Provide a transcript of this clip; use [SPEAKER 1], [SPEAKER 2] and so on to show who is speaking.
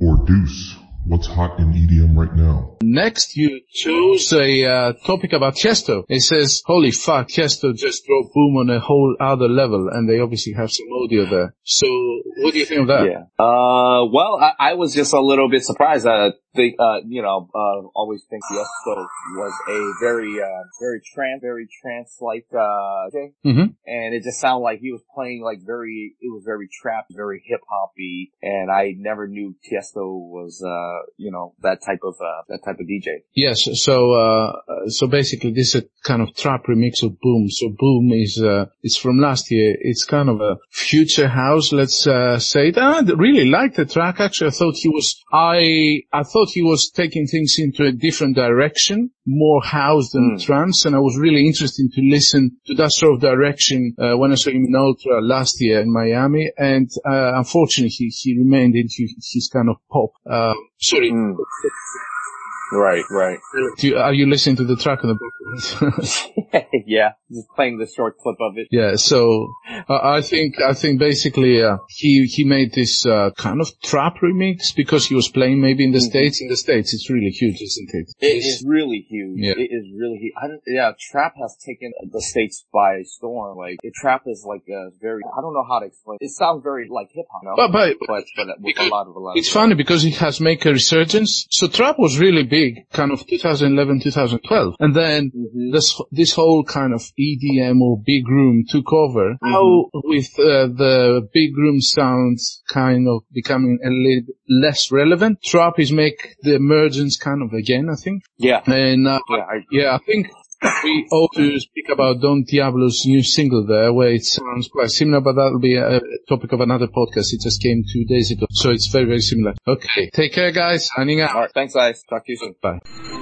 [SPEAKER 1] Or Deuce? What's hot in EDM right now?
[SPEAKER 2] Next, you chose a uh, topic about Tiesto. It says, holy fuck, Tiesto just drove Boom on a whole other level, and they obviously have some audio there. So, what do you think of that?
[SPEAKER 3] Yeah. Uh, well, I, I was just a little bit surprised. I think, uh, you know, uh, always think Tiesto was a very, uh, very trance, very trance-like, uh, thing.
[SPEAKER 2] Mhm.
[SPEAKER 3] And it just sounded like he was playing like very, it was very trap, very hip-hoppy, and I never knew Tiesto was, uh, you know, that type of, uh, that type of DJ.
[SPEAKER 2] Yes, so uh, so basically this is a kind of trap remix of Boom. So Boom is uh, it's from last year. It's kind of a future house, let's uh, say. I really liked the track. Actually, I thought he was I I thought he was taking things into a different direction, more house than
[SPEAKER 3] Mm.
[SPEAKER 2] trance, and I was really interested to listen to that sort of direction uh, when I saw him in Ultra last year in Miami. And uh, unfortunately, he, he remained into his kind of pop. Uh, sorry,
[SPEAKER 3] Mm. Right, right.
[SPEAKER 2] do you, are you listening to the track on the
[SPEAKER 3] yeah, just playing the short clip of it.
[SPEAKER 2] Yeah, so uh, I think I think basically uh, he he made this uh, kind of trap remix because he was playing maybe in the
[SPEAKER 3] Mhm.
[SPEAKER 2] states. In the states, it's really huge, isn't it?
[SPEAKER 3] It is really huge.
[SPEAKER 2] Yeah.
[SPEAKER 3] It is really huge. I yeah, trap has taken the states by storm. Like, trap is like a very, I don't know how to explain. It it sounds very like hip hop, no?
[SPEAKER 2] But, but
[SPEAKER 3] but, but with a lot of, a lot
[SPEAKER 2] it's
[SPEAKER 3] of,
[SPEAKER 2] funny because it has made a resurgence. So trap was really big, kind of 2011, 2012, and then. This this whole kind of EDM or big room took over.
[SPEAKER 3] Mm-hmm.
[SPEAKER 2] Now with uh, the big room sounds kind of becoming a little less relevant, trap is make the emergence kind of again. I think.
[SPEAKER 3] Yeah.
[SPEAKER 2] And uh,
[SPEAKER 3] Yeah, I,
[SPEAKER 2] yeah, I think we ought to speak about Don Diablo's new single there, where it sounds quite similar, but that'll be a topic of another podcast. It just came two days ago, so it's very, very similar. Okay, take care, guys. Signing out.
[SPEAKER 3] Alright, thanks guys. Talk to you soon.
[SPEAKER 2] Bye.